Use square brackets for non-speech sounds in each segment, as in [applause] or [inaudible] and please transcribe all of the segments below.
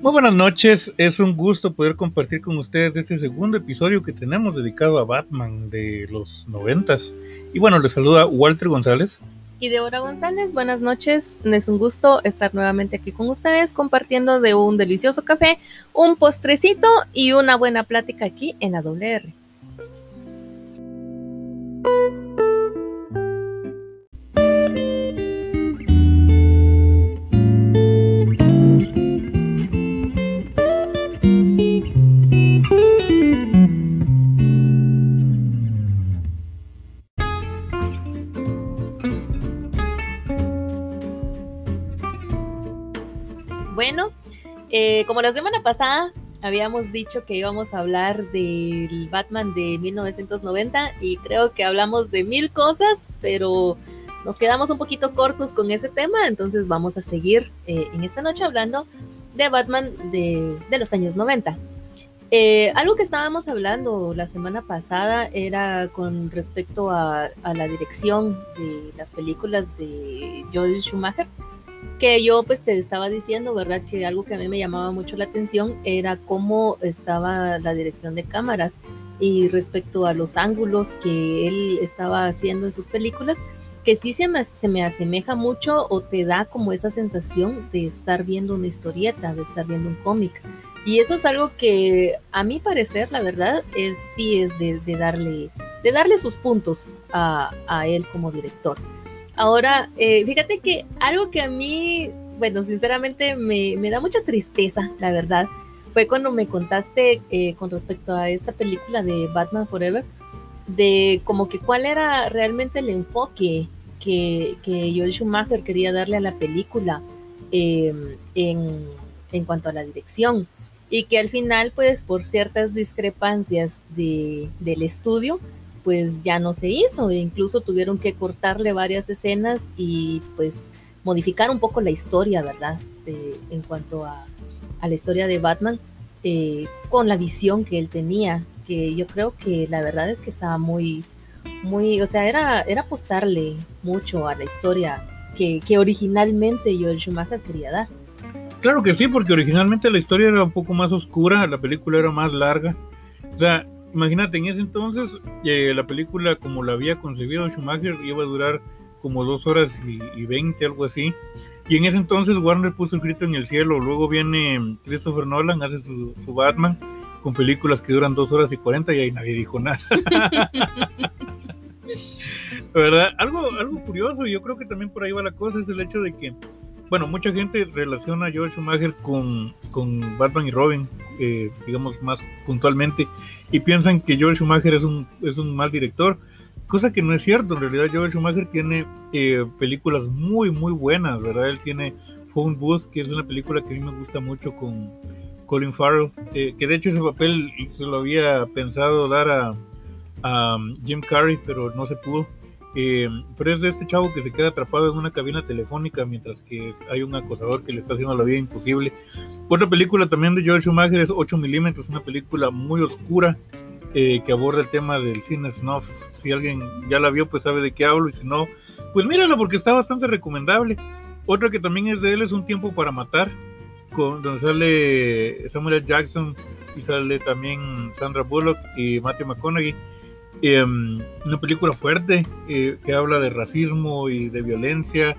Muy buenas noches, es un gusto poder compartir con ustedes este segundo episodio que tenemos dedicado a Batman de los noventas. Y bueno, les saluda Walter González. Y Deborah González, buenas noches, es un gusto estar nuevamente aquí con ustedes compartiendo de un delicioso café, un postrecito y una buena plática aquí en la WR. Como la semana pasada habíamos dicho que íbamos a hablar del Batman de 1990 y creo que hablamos de mil cosas, pero nos quedamos un poquito cortos con ese tema, entonces vamos a seguir eh, en esta noche hablando de Batman de, los años 90. Eh, algo que estábamos hablando la semana pasada era con respecto a, a la dirección de las películas de Joel Schumacher que yo pues te estaba diciendo, ¿verdad? Que algo que a mí me llamaba mucho la atención era cómo estaba la dirección de cámaras y respecto a los ángulos que él estaba haciendo en sus películas, que sí se me, se me asemeja mucho o te da como esa sensación de estar viendo una historieta, de estar viendo un cómic. Y eso es algo que a mi parecer, la verdad, es sí es de, darle, de darle sus puntos a, a él como director. Ahora, eh, fíjate que algo que a mí, bueno, sinceramente me, da mucha tristeza, la verdad, fue cuando me contaste eh, con respecto a esta película de Batman Forever, de como que cuál era realmente el enfoque que, que Joel Schumacher quería darle a la película em, en, en, cuanto a la dirección. Y que al final, pues por ciertas discrepancias de, del estudio, pues ya no se hizo, incluso tuvieron que cortarle varias escenas y pues modificar un poco la historia, ¿verdad? en cuanto a, la historia de Batman, eh, con la visión que él tenía, que yo creo que la verdad es que estaba muy, muy, o sea, era, era apostarle mucho a la historia que, que originalmente Joel Schumacher quería dar. Claro que sí, porque originalmente la historia era un poco más oscura, la película era más larga. O sea, imagínate, en ese entonces eh, la película como la había concebido Schumacher iba a durar como dos horas y, veinte, algo así. Y en ese entonces Warner puso el grito en el cielo. Luego viene Christopher Nolan, hace su, Batman con películas que duran dos horas y cuarenta y ahí nadie dijo nada. [laughs] ¿Verdad? Algo, algo curioso, yo creo que también por ahí va la cosa, es el hecho de que bueno, mucha gente relaciona a George Schumacher con, con Batman y Robin, eh, digamos más puntualmente, y piensan que George Schumacher es un, es un mal director, cosa que no es cierto. En realidad, George Schumacher tiene eh, películas muy, muy buenas, ¿verdad? Él tiene Phone Booth, que es una película que a mí me gusta mucho con Colin Farrell, eh, que de hecho ese papel se lo había pensado dar a, a Jim Carrey, pero no se pudo. Eh, pero es de este chavo que se queda atrapado en una cabina telefónica mientras que hay un acosador que le está haciendo la vida imposible. Otra película también de George Schumacher es 8 milímetros, una película muy oscura eh, que aborda el tema del cine snuff. Si alguien ya la vio, pues sabe de qué hablo, y si no, pues mírala porque está bastante recomendable. Otra que también es de él es Un tiempo para matar, con, donde sale Samuel Jackson y sale también Sandra Bullock y Matthew McConaughey. Em, una película fuerte eh, que habla de racismo y de violencia.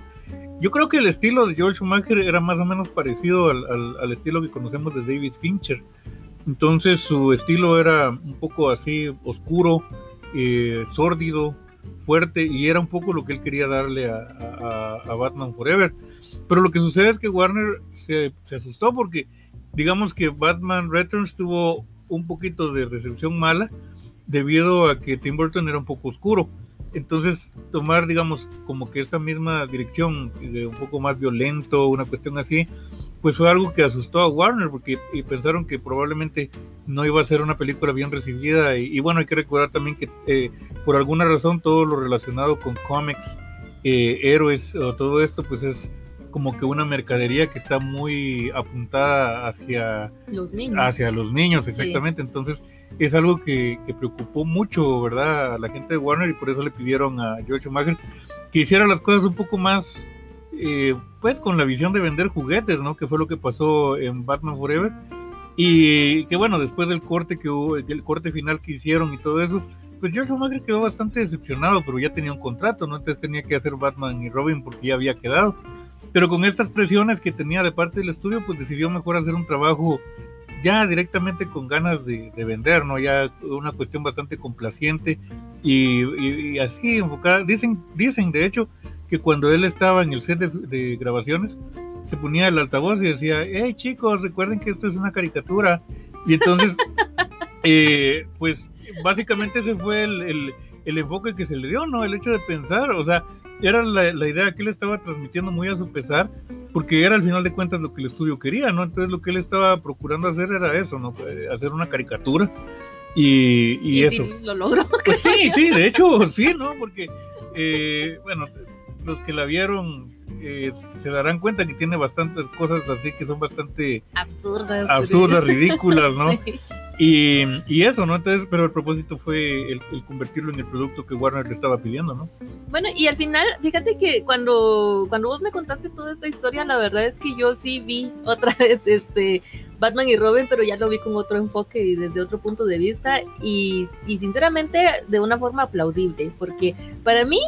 Yo creo que el estilo de George Schumacher era más o menos parecido al, estilo que conocemos de David Fincher. Entonces su estilo era un poco así oscuro, eh, sórdido, fuerte y era un poco lo que él quería darle a, Batman Forever. Pero lo que sucede es que Warner se, se asustó porque digamos que Batman Returns tuvo un poquito de recepción mala debido a que Tim Burton era un poco oscuro. Entonces, tomar, digamos, como que esta misma dirección de un poco más violento, una cuestión así, pues fue algo que asustó a Warner porque y pensaron que probablemente no iba a ser una película bien recibida. Y, bueno, hay que recordar también que eh, por alguna razón todo lo relacionado con cómics, eh, héroes o todo esto, pues es como que una mercadería que está muy apuntada hacia los niños. Hacia los niños, exactamente. Entonces es algo que, preocupó mucho, ¿verdad? A la gente de Warner y por eso le pidieron a George Schumacher que hiciera las cosas un poco más eh, pues con la visión de vender juguetes, ¿no? Que fue lo que pasó en Batman Forever. Y que bueno, después del corte que hubo, el corte final que hicieron y todo eso, pues George Schumacher quedó bastante decepcionado, pero ya tenía un contrato, ¿no? Entonces tenía que hacer Batman y Robin porque ya había quedado. Pero con estas presiones que tenía de parte del estudio, pues decidió mejor hacer un trabajo ya directamente con ganas de, vender, ¿no? Ya una cuestión bastante complaciente y, así enfocada. Dicen, dicen, de hecho, que cuando él estaba en el set de, grabaciones, se ponía el altavoz y decía, hey chicos, recuerden que esto es una caricatura. Y entonces, [laughs] eh, pues básicamente ese fue el, el enfoque que se le dio, ¿no? El hecho de pensar, o sea, era la, la, idea que él estaba transmitiendo muy a su pesar, porque era al final de cuentas lo que el estudio quería, ¿no? Entonces lo que él estaba procurando hacer era eso, ¿no? Eh, hacer una caricatura y, y, eso. Lo logró. Pues sí, sí, de hecho, sí, ¿no? Porque, eh, bueno, los que la vieron eh, se darán cuenta que tiene bastantes cosas así que son bastante absurdas, absurdas ridículas, ¿no? [laughs] Y, y, eso, ¿no? Entonces, pero el propósito fue el, convertirlo en el producto que Warner le estaba pidiendo, ¿no? Bueno, y al final, fíjate que cuando, cuando vos me contaste toda esta historia, la verdad es que yo sí vi otra [laughs] vez este Batman y Robin, pero ya lo vi con otro enfoque y desde otro punto de vista, y, y sinceramente de una forma aplaudible, porque para mí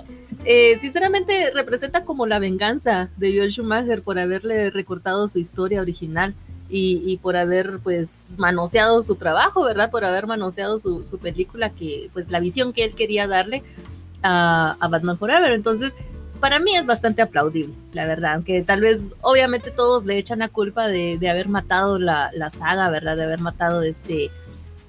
eh, sinceramente representa como la venganza de Joel Schumacher por haberle recortado su historia original y, por haber pues manoseado su trabajo, ¿verdad? Por haber manoseado su, película que pues la visión que él quería darle a, Batman Forever. Entonces, para mí es bastante aplaudible, la verdad, aunque tal vez obviamente todos le echan la culpa de, de haber matado la, la, saga, ¿verdad? De haber matado este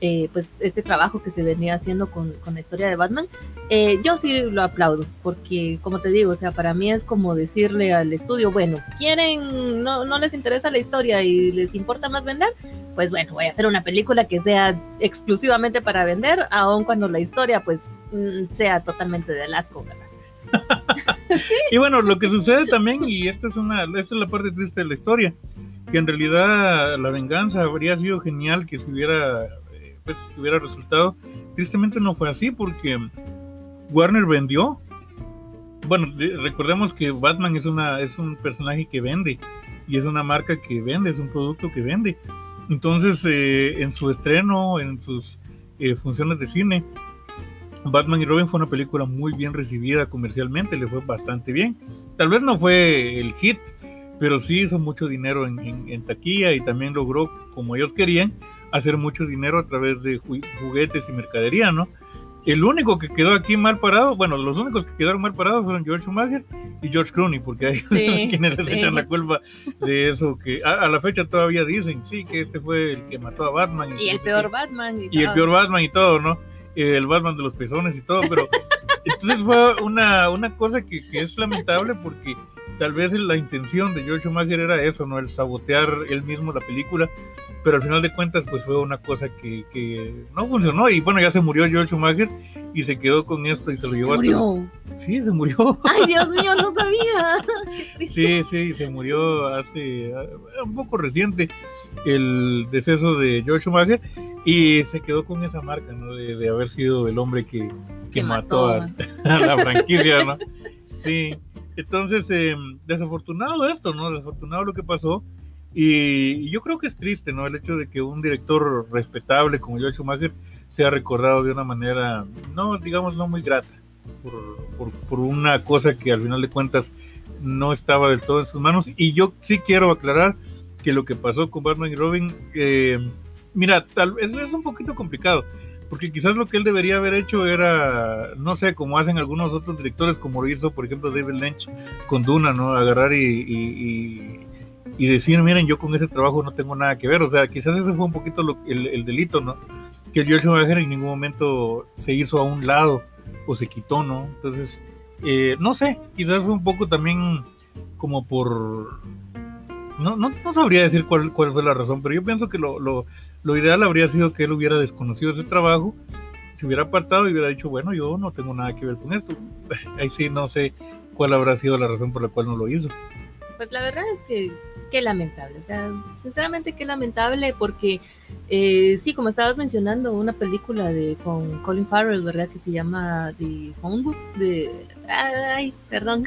eh, pues este trabajo que se venía haciendo con, la historia de Batman, eh, yo sí lo aplaudo, porque como te digo, o sea, para mí es como decirle al estudio, bueno, quieren, no, no les interesa la historia y les importa más vender, pues bueno, voy a hacer una película que sea exclusivamente para vender, aun cuando la historia pues mm, sea totalmente de asco, [laughs] Y bueno, lo que sucede también, y esta es una, esta es la parte triste de la historia, que en realidad la venganza habría sido genial que se hubiera pues hubiera resultado. Tristemente no fue así porque Warner vendió. Bueno, recordemos que Batman es, una, es un personaje que vende y es una marca que vende, es un producto que vende. Entonces, eh, en su estreno, en sus eh, funciones de cine, Batman y Robin fue una película muy bien recibida comercialmente, le fue bastante bien. Tal vez no fue el hit, pero sí hizo mucho dinero en taquilla y también logró, como ellos querían, hacer mucho dinero a través de juguetes y mercadería, ¿no? El único que quedó aquí mal parado, bueno, los únicos que quedaron mal parados fueron George Schumacher y George Clooney, porque hay [laughs] quienes les echan la culpa de eso, que a, la fecha todavía dicen, sí, que este fue el que mató a Batman. Y, el peor Batman. Y, el peor Batman y todo, ¿no? El Batman de los pezones y todo, pero [laughs] entonces fue una, una cosa que, que es lamentable porque tal vez la intención de George Schumacher era eso, ¿no? El sabotear él mismo la película, pero al final de cuentas pues fue una cosa que, que no funcionó y bueno, ya se murió George Schumacher y se quedó con esto y se lo llevó ¿Se murió? Sí, se murió. Ay, Dios mío, no sabía. [laughs] sí, sí, se murió hace un poco reciente el deceso de George Schumacher y se quedó con esa marca, ¿no? De, haber sido el hombre que, que, mató, a, [laughs] a la [laughs] franquicia, ¿no? Sí. Entonces, em, desafortunado esto, ¿no? Desafortunado lo que pasó. Y, yo creo que es triste, ¿no? El hecho de que un director respetable como George Schumacher sea recordado de una manera, no, digamos, no muy grata, por, por, una cosa que al final de cuentas no estaba del todo en sus manos. Y yo sí quiero aclarar que lo que pasó con Batman y Robin, eh, mira, tal vez es un poquito complicado porque quizás lo que él debería haber hecho era, no sé, como hacen algunos otros directores, como lo hizo, por ejemplo, David Lynch con Duna, ¿no? Agarrar y, y, decir, miren, yo con ese trabajo no tengo nada que ver. O sea, quizás ese fue un poquito el, delito, ¿no? Que George Schumacher en ningún momento se hizo a un lado o se quitó, ¿no? Entonces, eh, no sé, quizás un poco también como por no, no, no, sabría decir cuál, cuál fue la razón, pero yo pienso que lo, lo, lo, ideal habría sido que él hubiera desconocido ese trabajo, se hubiera apartado y hubiera dicho, bueno, yo no tengo nada que ver con esto. [laughs] Ahí sí no sé cuál habrá sido la razón por la cual no lo hizo. Pues la verdad es que qué lamentable, o sea, sinceramente qué lamentable porque eh, sí, como estabas mencionando, una película de con Colin Farrell, ¿verdad? Que se llama The Homewood, de... Ay, perdón.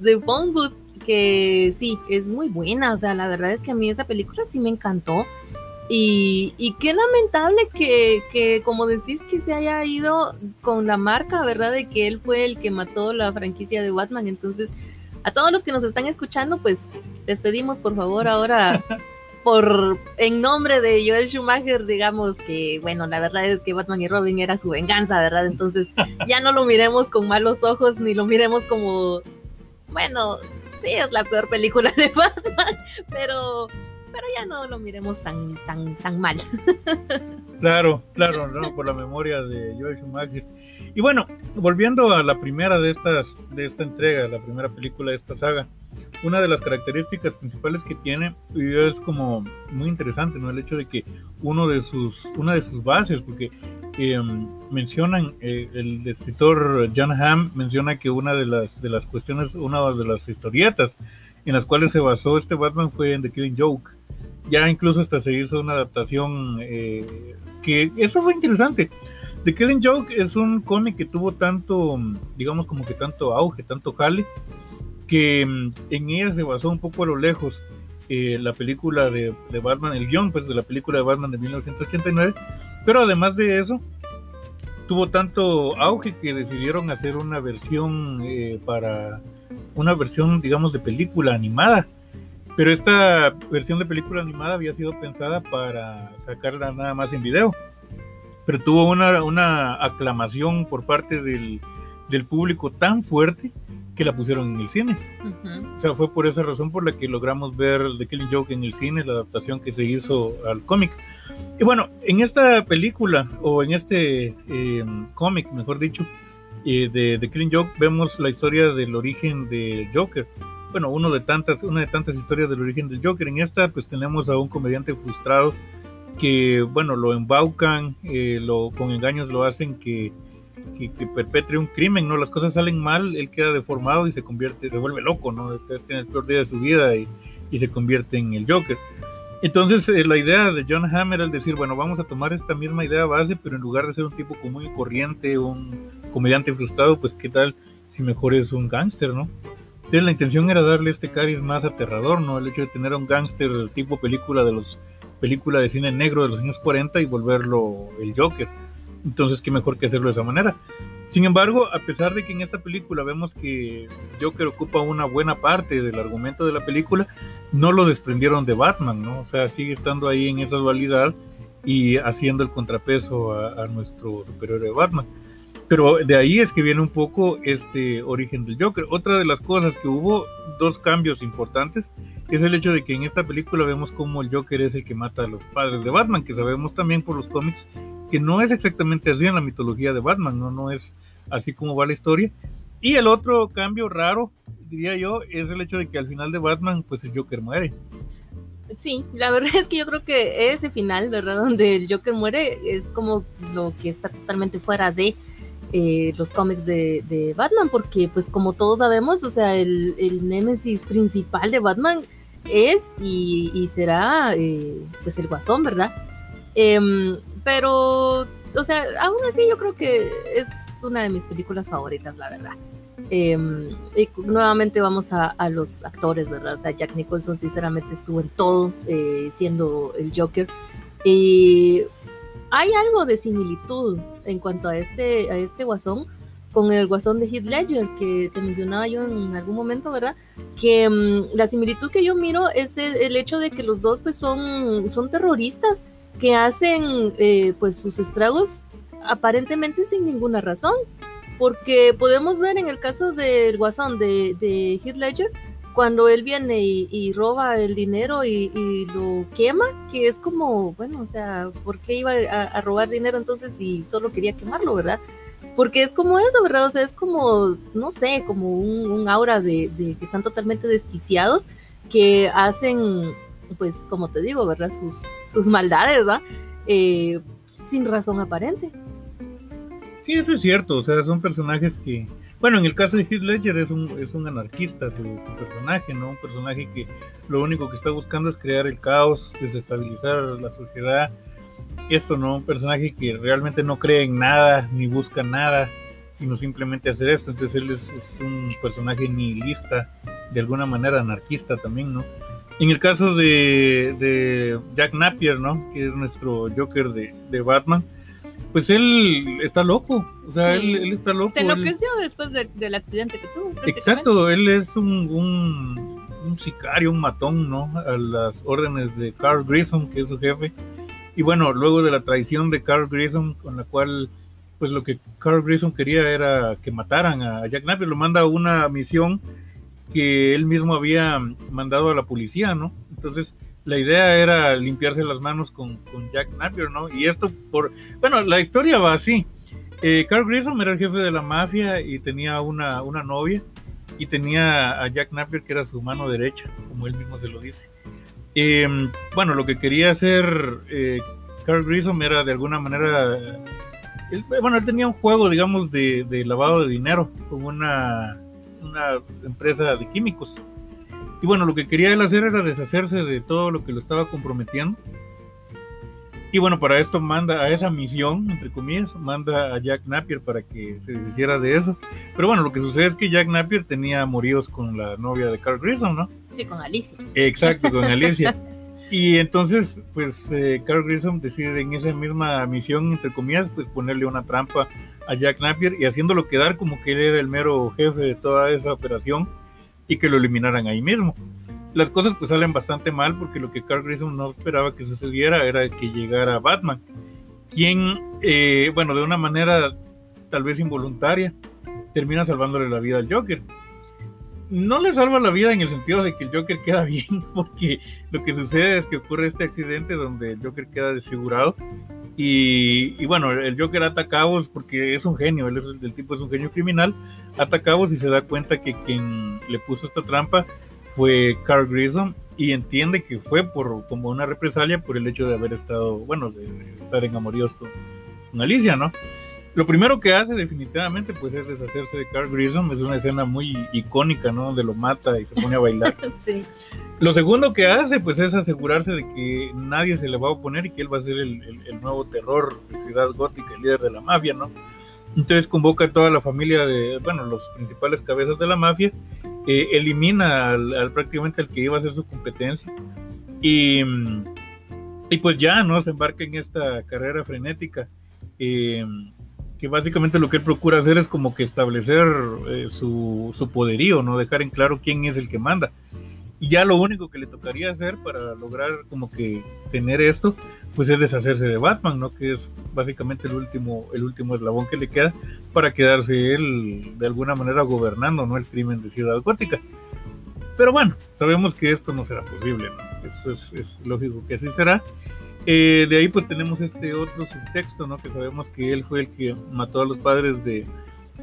de Phone Booth, que sí, es muy buena. O sea, la verdad es que a mí esa película sí me encantó. Y, y qué lamentable que, que, como decís, que se haya ido con la marca, ¿verdad? De que él fue el que mató la franquicia de Batman. Entonces, a todos los que nos están escuchando, pues despedimos, por favor, ahora [laughs] por en nombre de Joel Schumacher, digamos que, bueno, la verdad es que Batman y Robin era su venganza, ¿verdad? Entonces [laughs] ya no lo miremos con malos ojos, ni lo miremos como, bueno, sí, es la peor película de [laughs] Batman, pero, pero ya no lo miremos tan, tan, tan mal. Claro, [laughs] claro, no, por la memoria de Joel Schumacher. Y bueno, volviendo a la primera de estas, de esta entrega, la primera película de esta saga, una de las características principales que tiene y es como muy interesante, ¿no? El hecho de que uno de sus, una de sus bases, porque em, mencionan, eh, el escritor John Hamm menciona que una de las, de las cuestiones, una de las historietas en las cuales se basó este Batman fue en The Killing Joke. Ya incluso hasta se hizo una adaptación eh, que eso fue interesante. The Killing Joke es un cómic que tuvo tanto, digamos como que tanto auge, tanto jale, que mm, en ella se basó un poco a lo lejos eh, la película de, Batman, el guion pues de la película de Batman de 1989, pero además de eso tuvo tanto auge que decidieron hacer una versión eh, para una versión digamos de película animada, pero esta versión de película animada había sido pensada para sacarla nada más en video, pero tuvo una, una aclamación por parte del, del público tan fuerte que la pusieron en el cine. O sea, fue por esa razón por la que logramos ver The Killing Joke en el cine, la adaptación que se hizo al cómic. Y bueno, en esta película, o en este em, cómic, mejor dicho, eh, de The Killing Joke, vemos la historia del origen de Joker. Bueno, uno de tantas, una de tantas historias del origen del Joker. En esta, pues tenemos a un comediante frustrado que, bueno, lo embaucan, eh, lo, con engaños lo hacen que que, perpetre un crimen, ¿no? Las cosas salen mal, él queda deformado y se convierte, se vuelve loco, ¿no? Entonces tiene el peor día de su vida y, se convierte en el Joker. Entonces eh, la idea de John Hamm era el decir, bueno, vamos a tomar esta misma idea base, pero en lugar de ser un tipo común y corriente, un comediante frustrado, pues qué tal si mejor es un gángster, ¿no? Entonces la intención era darle este cariz más aterrador, ¿no? El hecho de tener a un gángster tipo película de los película de cine negro de los años 40 y volverlo el Joker. Entonces, qué mejor que hacerlo de esa manera. Sin embargo, a pesar de que en esta película vemos que Joker ocupa una buena parte del argumento de la película, no lo desprendieron de Batman, ¿no? O sea, sigue estando ahí en esa dualidad y haciendo el contrapeso a, nuestro superhéroe Batman. Pero de ahí es que viene un poco este origen del Joker. Otra de las cosas que hubo, dos cambios importantes, es el hecho de que en esta película vemos como el Joker es el que mata a los padres de Batman, que sabemos también por los cómics que no es exactamente así en la mitología de Batman, no, no es así como va la historia. Y el otro cambio raro, diría yo, es el hecho de que al final de Batman, pues el Joker muere. Sí, la verdad [laughs] es que yo creo que ese final, ¿verdad? Donde el Joker muere es como lo que está totalmente fuera de eh, los cómics de, Batman, porque pues como todos sabemos, o sea, el, el némesis principal de Batman es y, será eh, pues el guasón, ¿verdad? Em, pero, o sea, aún así yo creo que es una de mis películas favoritas, la verdad. Em, y nuevamente vamos a, los actores, ¿verdad? O sea, Jack Nicholson sinceramente estuvo en todo, eh, siendo el Joker. Y hay algo de similitud en cuanto a este, a este guasón con el guasón de Heath Ledger que te mencionaba yo en algún momento, ¿verdad? Que em, la similitud que yo miro es el, hecho de que los dos pues son, son terroristas que hacen eh, pues sus estragos aparentemente sin ninguna razón. Porque podemos ver en el caso del guasón de, de Heath Ledger, cuando él viene y, roba el dinero y, lo quema, que es como, bueno, o sea, ¿por qué iba a, robar dinero entonces si solo quería quemarlo, verdad? Porque es como eso, ¿verdad? O sea, es como, no sé, como un, aura de, que están totalmente desquiciados, que hacen pues como te digo, ¿verdad? Sus, sus maldades, ¿verdad? Eh, sin razón aparente. Sí, eso es cierto, o sea, son personajes que, bueno, en el caso de Heath Ledger es un, es un anarquista su, personaje, ¿no? Un personaje que lo único que está buscando es crear el caos, desestabilizar la sociedad. Esto, ¿no? Un personaje que realmente no cree en nada, ni busca nada, sino simplemente hacer esto. Entonces él es, un personaje nihilista, de alguna manera anarquista también, ¿no? En el caso de, Jack Napier, ¿no? Que es nuestro Joker de, Batman, pues él está loco, o sea, él, está loco. Se enloqueció después del accidente que tuvo. Exacto, él es un, un, sicario, un matón, ¿no? A las órdenes de Carl Grissom, que es su jefe. Y bueno, luego de la traición de Carl Grissom, con la cual pues lo que Carl Grissom quería era que mataran a Jack Napier, lo manda a una misión que él mismo había mandado a la policía, ¿no? Entonces la idea era limpiarse las manos con, Jack Napier, ¿no? Y esto por, bueno, la historia va así. Eh, Carl Grissom era el jefe de la mafia y tenía una, una novia y tenía a Jack Napier que era su mano derecha, como él mismo se lo dice. Em, bueno, lo que quería hacer eh, Carl Grissom era de alguna manera bueno, él tenía un juego, digamos, de, lavado de dinero con una, una empresa de químicos. Y bueno, lo que quería él hacer era deshacerse de todo lo que lo estaba comprometiendo. Y bueno, para esto manda a esa misión, entre comillas, manda a Jack Napier para que se deshiciera de eso. Pero bueno, lo que sucede es que Jack Napier tenía amoríos con la novia de Carl Grissom, ¿no? Sí, con Alicia. Exacto, con Alicia. [laughs] Y entonces, pues, eh, Carl Grissom decide en esa misma misión, entre comillas, pues ponerle una trampa a Jack Napier y haciéndolo quedar como que él era el mero jefe de toda esa operación y que lo eliminaran ahí mismo. Las cosas pues salen bastante mal porque lo que Carl Grissom no esperaba que sucediera era que llegara Batman, quien, eh, bueno, de una manera tal vez involuntaria, termina salvándole la vida al Joker no le salva la vida en el sentido de que el Joker queda [laughs] bien, porque lo que sucede es que ocurre este accidente donde el Joker queda desfigurado. Y, bueno, el Joker ata cabos porque es un genio, él es el, tipo es un genio criminal, ata cabos y se da cuenta que quien le puso esta trampa fue Carl Grissom y entiende que fue por como una represalia por el hecho de haber estado, bueno, de, estar en amoríos con, con Alicia, ¿no? Lo primero que hace definitivamente pues es deshacerse de Carl Grissom, es una escena muy icónica, ¿no? Donde lo mata y se pone a bailar. [laughs] sí. Lo segundo que hace pues es asegurarse de que nadie se le va a oponer y que él va a ser el, nuevo terror de Ciudad Gótica, el líder de la mafia, ¿no? Entonces convoca a toda la familia de, bueno, los principales cabezas de la mafia, eh, elimina al, prácticamente al que iba a ser su competencia y, y pues ya, ¿no? Se embarca en esta carrera frenética. Eh, que básicamente lo que él procura hacer es como que establecer eh, su, su, poderío, no dejar en claro quién es el que manda. Y ya lo único que le tocaría hacer para lograr como que tener esto, pues es deshacerse de Batman, ¿no? Que es básicamente el último, el último eslabón que le queda para quedarse él de alguna manera gobernando, ¿no? El crimen de Ciudad Gótica. Pero bueno, sabemos que esto no será posible, ¿no? Eso es, es lógico que así será. Eh, de ahí pues tenemos este otro subtexto, ¿no? Que sabemos que él fue el que mató a los padres de,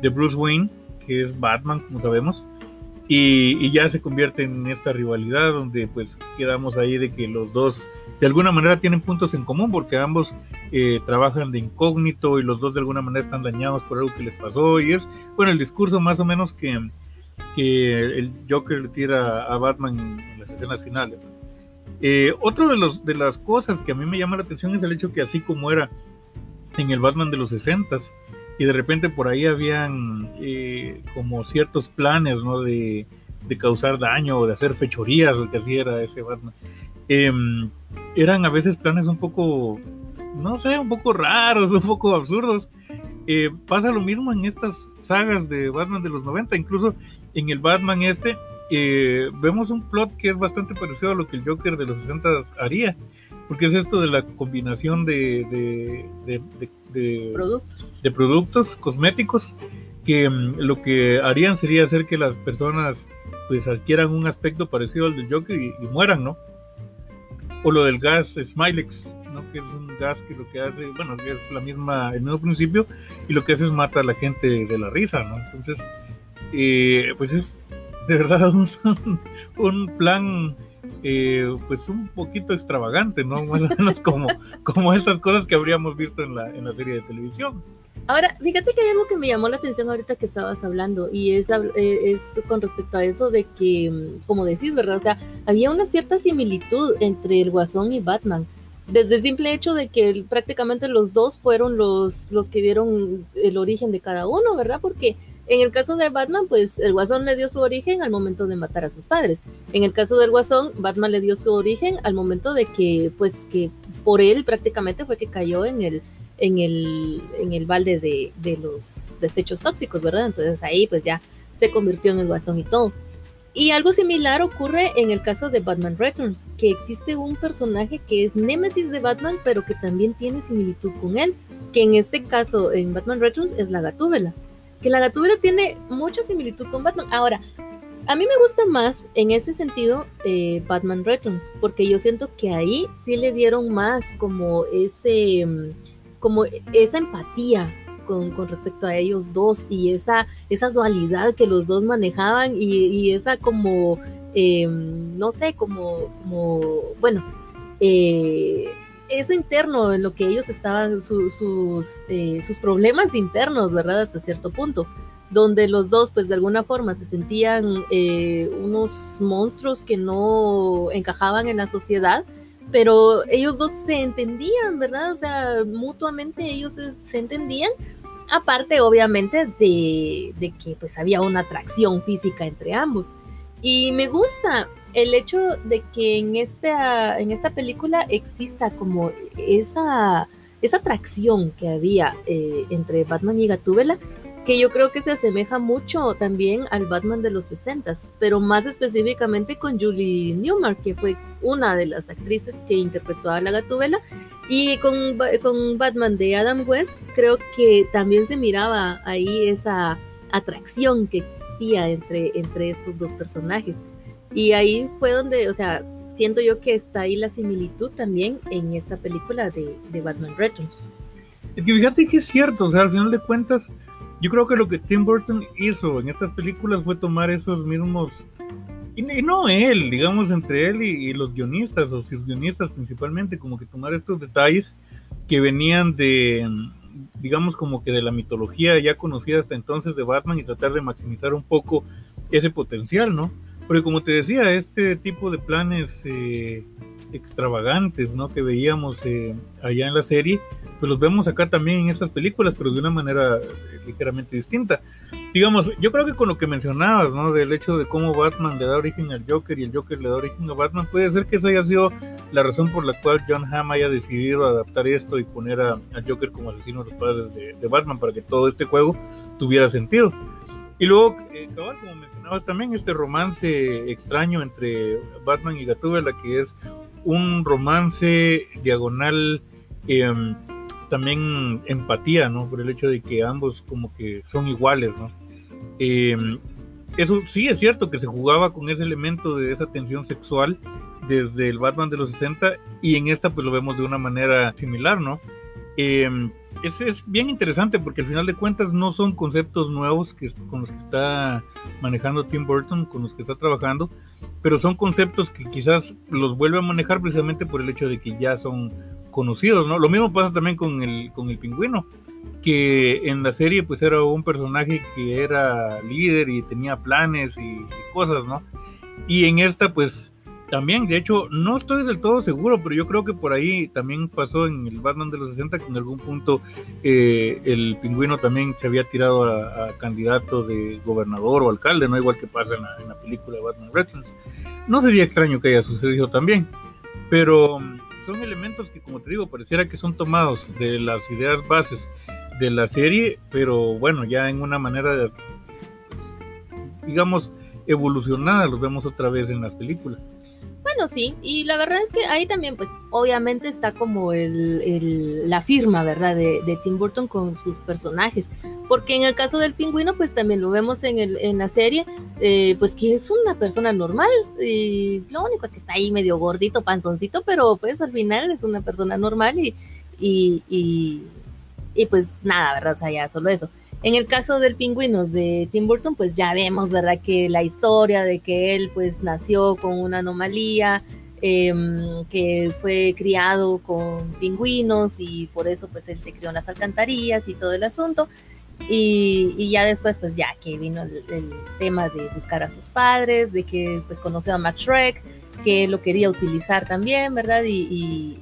Bruce Wayne, que es Batman, como sabemos. Y, ya se convierte en esta rivalidad donde pues quedamos ahí de que los dos de alguna manera tienen puntos en común porque ambos eh, trabajan de incógnito y los dos de alguna manera están dañados por algo que les pasó y es bueno el discurso más o menos que, que el Joker tira a Batman en, las escenas finales. Eh, otro de, los, de las cosas que a mí me llama la atención es el hecho que así como era en el Batman de los 60 y de repente por ahí habían eh, como ciertos planes ¿no? de, causar daño o de hacer fechorías, lo que así era ese Batman. Em, eran a veces planes un poco, no sé, un poco raros, [laughs] un poco absurdos. Eh, pasa lo mismo en estas sagas de Batman de los 90, incluso en el Batman este, eh, vemos un plot que es bastante parecido a lo que el Joker de los 60 haría, porque es esto de la combinación de, de, productos. de productos cosméticos que mm, lo que harían sería hacer que las personas pues adquieran un aspecto parecido al del Joker y, mueran, ¿no? O lo del gas Smilex, ¿no? Que es un gas que lo que hace, bueno, es la misma, el mismo principio y lo que hace es mata a la gente de la risa, ¿no? Entonces, eh, pues es de verdad [laughs] un, plan eh, pues un poquito extravagante, ¿no? Más o menos [laughs] como, como estas cosas que habríamos visto en la, en la serie de televisión. Ahora, fíjate que hay algo que me llamó la atención ahorita que estabas hablando y es, eh, es con respecto a eso de que, como decís, ¿verdad? O sea, había una cierta similitud entre el Guasón y Batman. desde el simple hecho de que prácticamente los dos fueron los, los que dieron el origen de cada uno, ¿verdad? Porque en el caso de Batman, pues el Guasón le dio su origen al momento de matar a sus padres. En el caso del Guasón, Batman le dio su origen al momento de que, pues, que por él prácticamente fue que cayó en el, en el, en el balde de, de los desechos tóxicos, ¿verdad? Entonces ahí, pues ya se convirtió en el Guasón y todo. Y algo similar ocurre en el caso de Batman Returns, que existe un personaje que es némesis de Batman, pero que también tiene similitud con él, que en este caso, en Batman Returns, es la Gatúbela. Que la Gatúbela tiene mucha similitud con Batman. Ahora, a mí me gusta más en ese sentido eh, Batman Returns, porque yo siento que ahí sí le dieron más como ese, mm, como esa empatía con, respecto a ellos dos y esa, esa dualidad que los dos manejaban y, esa como, em, no sé, como, como bueno, eh, eso interno en lo que ellos estaban, sus, eh, sus problemas internos, ¿verdad? Hasta cierto punto, donde los dos, pues de alguna forma, se sentían eh, unos monstruos que no encajaban en la sociedad, pero ellos dos se entendían, ¿verdad? O sea, mutuamente ellos se entendían, Aparte, obviamente, de, que pues había una atracción física entre ambos. Y me gusta el hecho de que en esta, en esta película exista como esa, esa atracción que había eh, entre Batman y Gatúbela, que yo creo que se asemeja mucho también al Batman de los 60, pero más específicamente con Julie Newmar, que fue una de las actrices que interpretó a la Gatúbela y con, con Batman de Adam West, creo que también se miraba ahí esa atracción que existía entre, entre estos dos personajes. Y ahí fue donde, o sea, siento yo que está ahí la similitud también en esta película de, de Batman Returns. Es que fíjate que es cierto, o sea, al final de cuentas, yo creo que lo que Tim Burton hizo en estas películas fue tomar esos mismos y, no él, digamos, entre él y, los guionistas, o sus guionistas principalmente, como que tomar estos detalles que venían de, digamos, como que de la mitología ya conocida hasta entonces de Batman y tratar de maximizar un poco ese potencial, ¿no? Porque como te decía, este tipo de planes eh, extravagantes, ¿no? Que veíamos eh, allá en la serie, pues los vemos acá también en estas películas, pero de una manera eh, ligeramente distinta. Digamos, yo creo que con lo que mencionabas, ¿no? Del hecho de cómo Batman le da origen al Joker y el Joker le da origen a Batman, puede ser que esa haya sido la razón por la cual John Hamm haya decidido adaptar esto y poner a, Joker como asesino de los padres de, Batman para que todo este juego tuviera sentido. Y luego, eh, como también, este romance extraño entre Batman y Gatúbela, que es un romance diagonal em, también empatía, ¿no? Por el hecho de que ambos como que son iguales, ¿no? Em, eso sí es cierto que se jugaba con ese elemento de esa tensión sexual desde el Batman de los 60 y en esta pues lo vemos de una manera similar, ¿no? Eh, es, es, bien interesante porque al final de cuentas no son conceptos nuevos que, con los que está manejando Tim Burton, con los que está trabajando, pero son conceptos que quizás los vuelve a manejar precisamente por el hecho de que ya son conocidos, ¿no? Lo mismo pasa también con el, con el pingüino, que en la serie pues era un personaje que era líder y tenía planes y, y cosas, ¿no? Y en esta pues también, de hecho, no estoy del todo seguro, pero yo creo que por ahí también pasó en el Batman de los 60 que en algún punto eh, el pingüino también se había tirado a, candidato de gobernador o alcalde, no igual que pasa en la, película de Batman Returns. No sería extraño que haya sucedido también, pero mm, son elementos que, como te digo, pareciera que son tomados de las ideas bases de la serie, pero bueno, ya en una manera, digamos, evolucionada, los vemos otra vez en las películas. Bueno, sí, y la verdad es que ahí también, pues, obviamente está como el, la firma, ¿verdad?, de, Tim Burton con sus personajes. Porque en el caso del pingüino, pues también lo vemos en, el, en la serie, eh, pues que es una persona normal. Y lo único es que está ahí medio gordito, panzoncito, pero pues al final es una persona normal y, y, y, y pues nada, ¿verdad? O sea, ya solo eso. En el caso del pingüino de Tim Burton, pues ya vemos, ¿verdad? Que la historia de que él pues nació con una anomalía, em, que fue criado con pingüinos y por eso pues él se crió en las alcantarillas y todo el asunto. Y, ya después pues ya que vino el, tema de buscar a sus padres, de que pues conoció a Max Shrek, que lo quería utilizar también, ¿verdad? Y,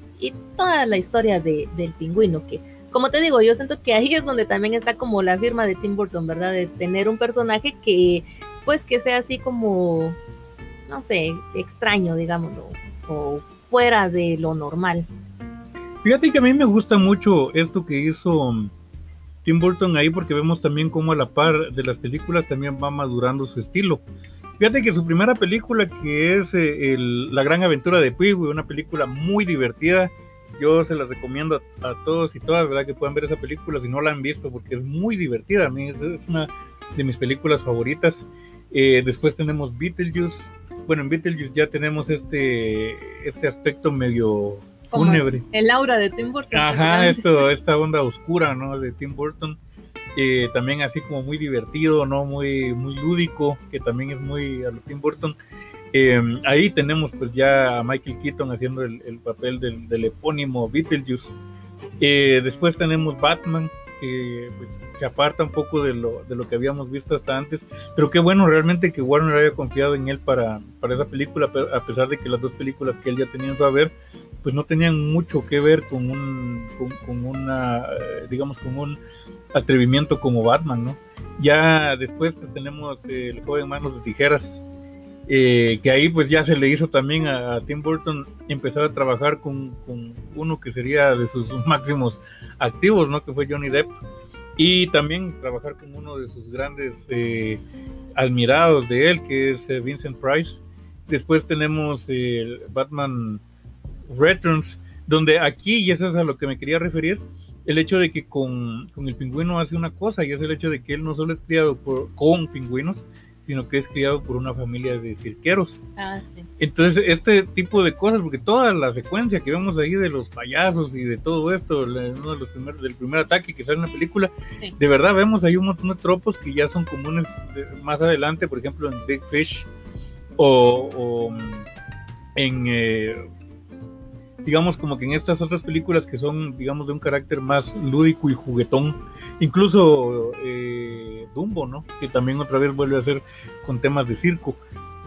toda la historia de, del pingüino, que como te digo, yo siento que ahí es donde también está como la firma de Tim Burton, ¿verdad? De tener un personaje que, pues, que sea así como, no sé, extraño, digámoslo, o fuera de lo normal. Fíjate que a mí me gusta mucho esto que hizo Tim Burton ahí porque vemos también cómo a la par de las películas también va madurando su estilo. Fíjate que su primera película que es eh, La gran aventura de Piggy, una película muy divertida, yo se la recomiendo a, todos y todas, ¿verdad? Que puedan ver esa película si no la han visto porque es muy divertida, a mí es, una de mis películas favoritas. Eh, después tenemos Beetlejuice, bueno, en Beetlejuice ya tenemos este, este aspecto medio fúnebre. El aura de Tim Burton. Ajá, esto, esta onda oscura, ¿no? De Tim Burton. Eh, también así como muy divertido, ¿no? Muy, muy lúdico, que también es muy a lo Tim Burton. Eh, ahí tenemos pues ya a Michael Keaton haciendo el, papel del, epónimo Beetlejuice. Eh, después tenemos Batman, que pues, se aparta un poco de lo, de lo que habíamos visto hasta antes, pero qué bueno realmente que Warner haya confiado en él para, para esa película, a pesar de que las dos películas que él ya tenía en su haber, pues no tenían mucho que ver con un, con, una, eh, digamos, con un atrevimiento como Batman, ¿no? Ya después pues, tenemos El joven manos de tijeras, eh, que ahí pues ya se le hizo también a, Tim Burton empezar a trabajar con, uno que sería de sus [laughs] máximos activos, ¿no? Que fue Johnny Depp. Y también trabajar con uno de sus grandes eh, admirados de él, que es eh, Vincent Price. Después tenemos el Batman Returns, donde aquí, y eso es a lo que me quería referir, el hecho de que con, con el pingüino hace una cosa, y es el hecho de que él no solo es criado por, con pingüinos, sino que es criado por una familia de cirqueros. Ah, sí. Entonces, este tipo de cosas, porque toda la secuencia que vemos ahí de los payasos y de todo esto, uno de los primeros, del primer ataque que sale en la película, de verdad vemos ahí un montón de tropos que ya son comunes más adelante, por ejemplo en Big Fish o, en... Eh, digamos como que en estas otras películas que son digamos de un carácter más lúdico y juguetón incluso eh, Dumbo, ¿no? Que también otra vez vuelve a ser con temas de circo.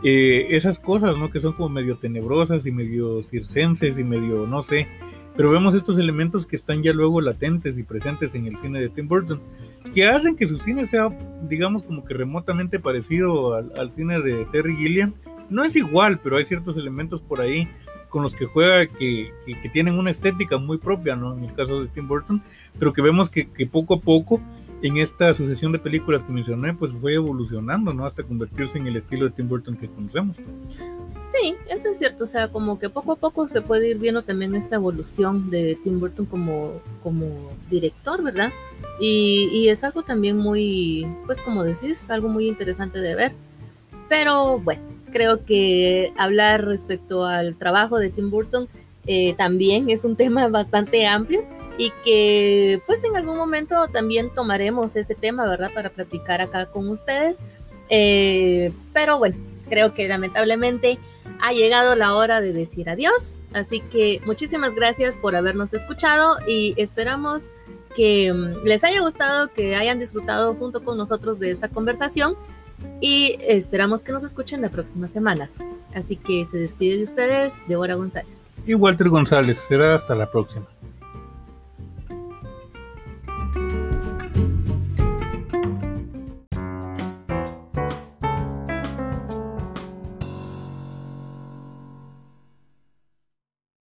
Eh, esas cosas, ¿no? Que son como medio tenebrosas y medio circenses y medio, no sé. Pero vemos estos elementos que están ya luego latentes y presentes en el cine de Tim Burton, que hacen que su cine sea, digamos, como que remotamente parecido al, cine de Terry Gilliam. No es igual, pero hay ciertos elementos por ahí con los que juega que, que, tienen una estética muy propia, ¿no? En el caso de Tim Burton, pero que vemos que, que poco a poco en esta sucesión de películas que mencioné, pues fue evolucionando, ¿no? Hasta convertirse en el estilo de Tim Burton que conocemos. Sí, eso es cierto, o sea, como que poco a poco se puede ir viendo también esta evolución de Tim Burton como, como director, ¿verdad? Y, es algo también muy, pues como decís, algo muy interesante de ver. Pero bueno, creo que hablar respecto al trabajo de Tim Burton eh, también es un [laughs] tema bastante amplio y que pues en algún momento también tomaremos ese tema, ¿verdad? Para platicar acá con ustedes. Eh, pero bueno, creo que lamentablemente ha llegado la hora de decir adiós. Así que muchísimas gracias por habernos escuchado y esperamos que mm, les haya gustado, que hayan disfrutado junto con nosotros de esta conversación y esperamos que nos escuchen la próxima semana. Así que se despide de ustedes, Deborah González. Y Walter González. Será hasta la próxima.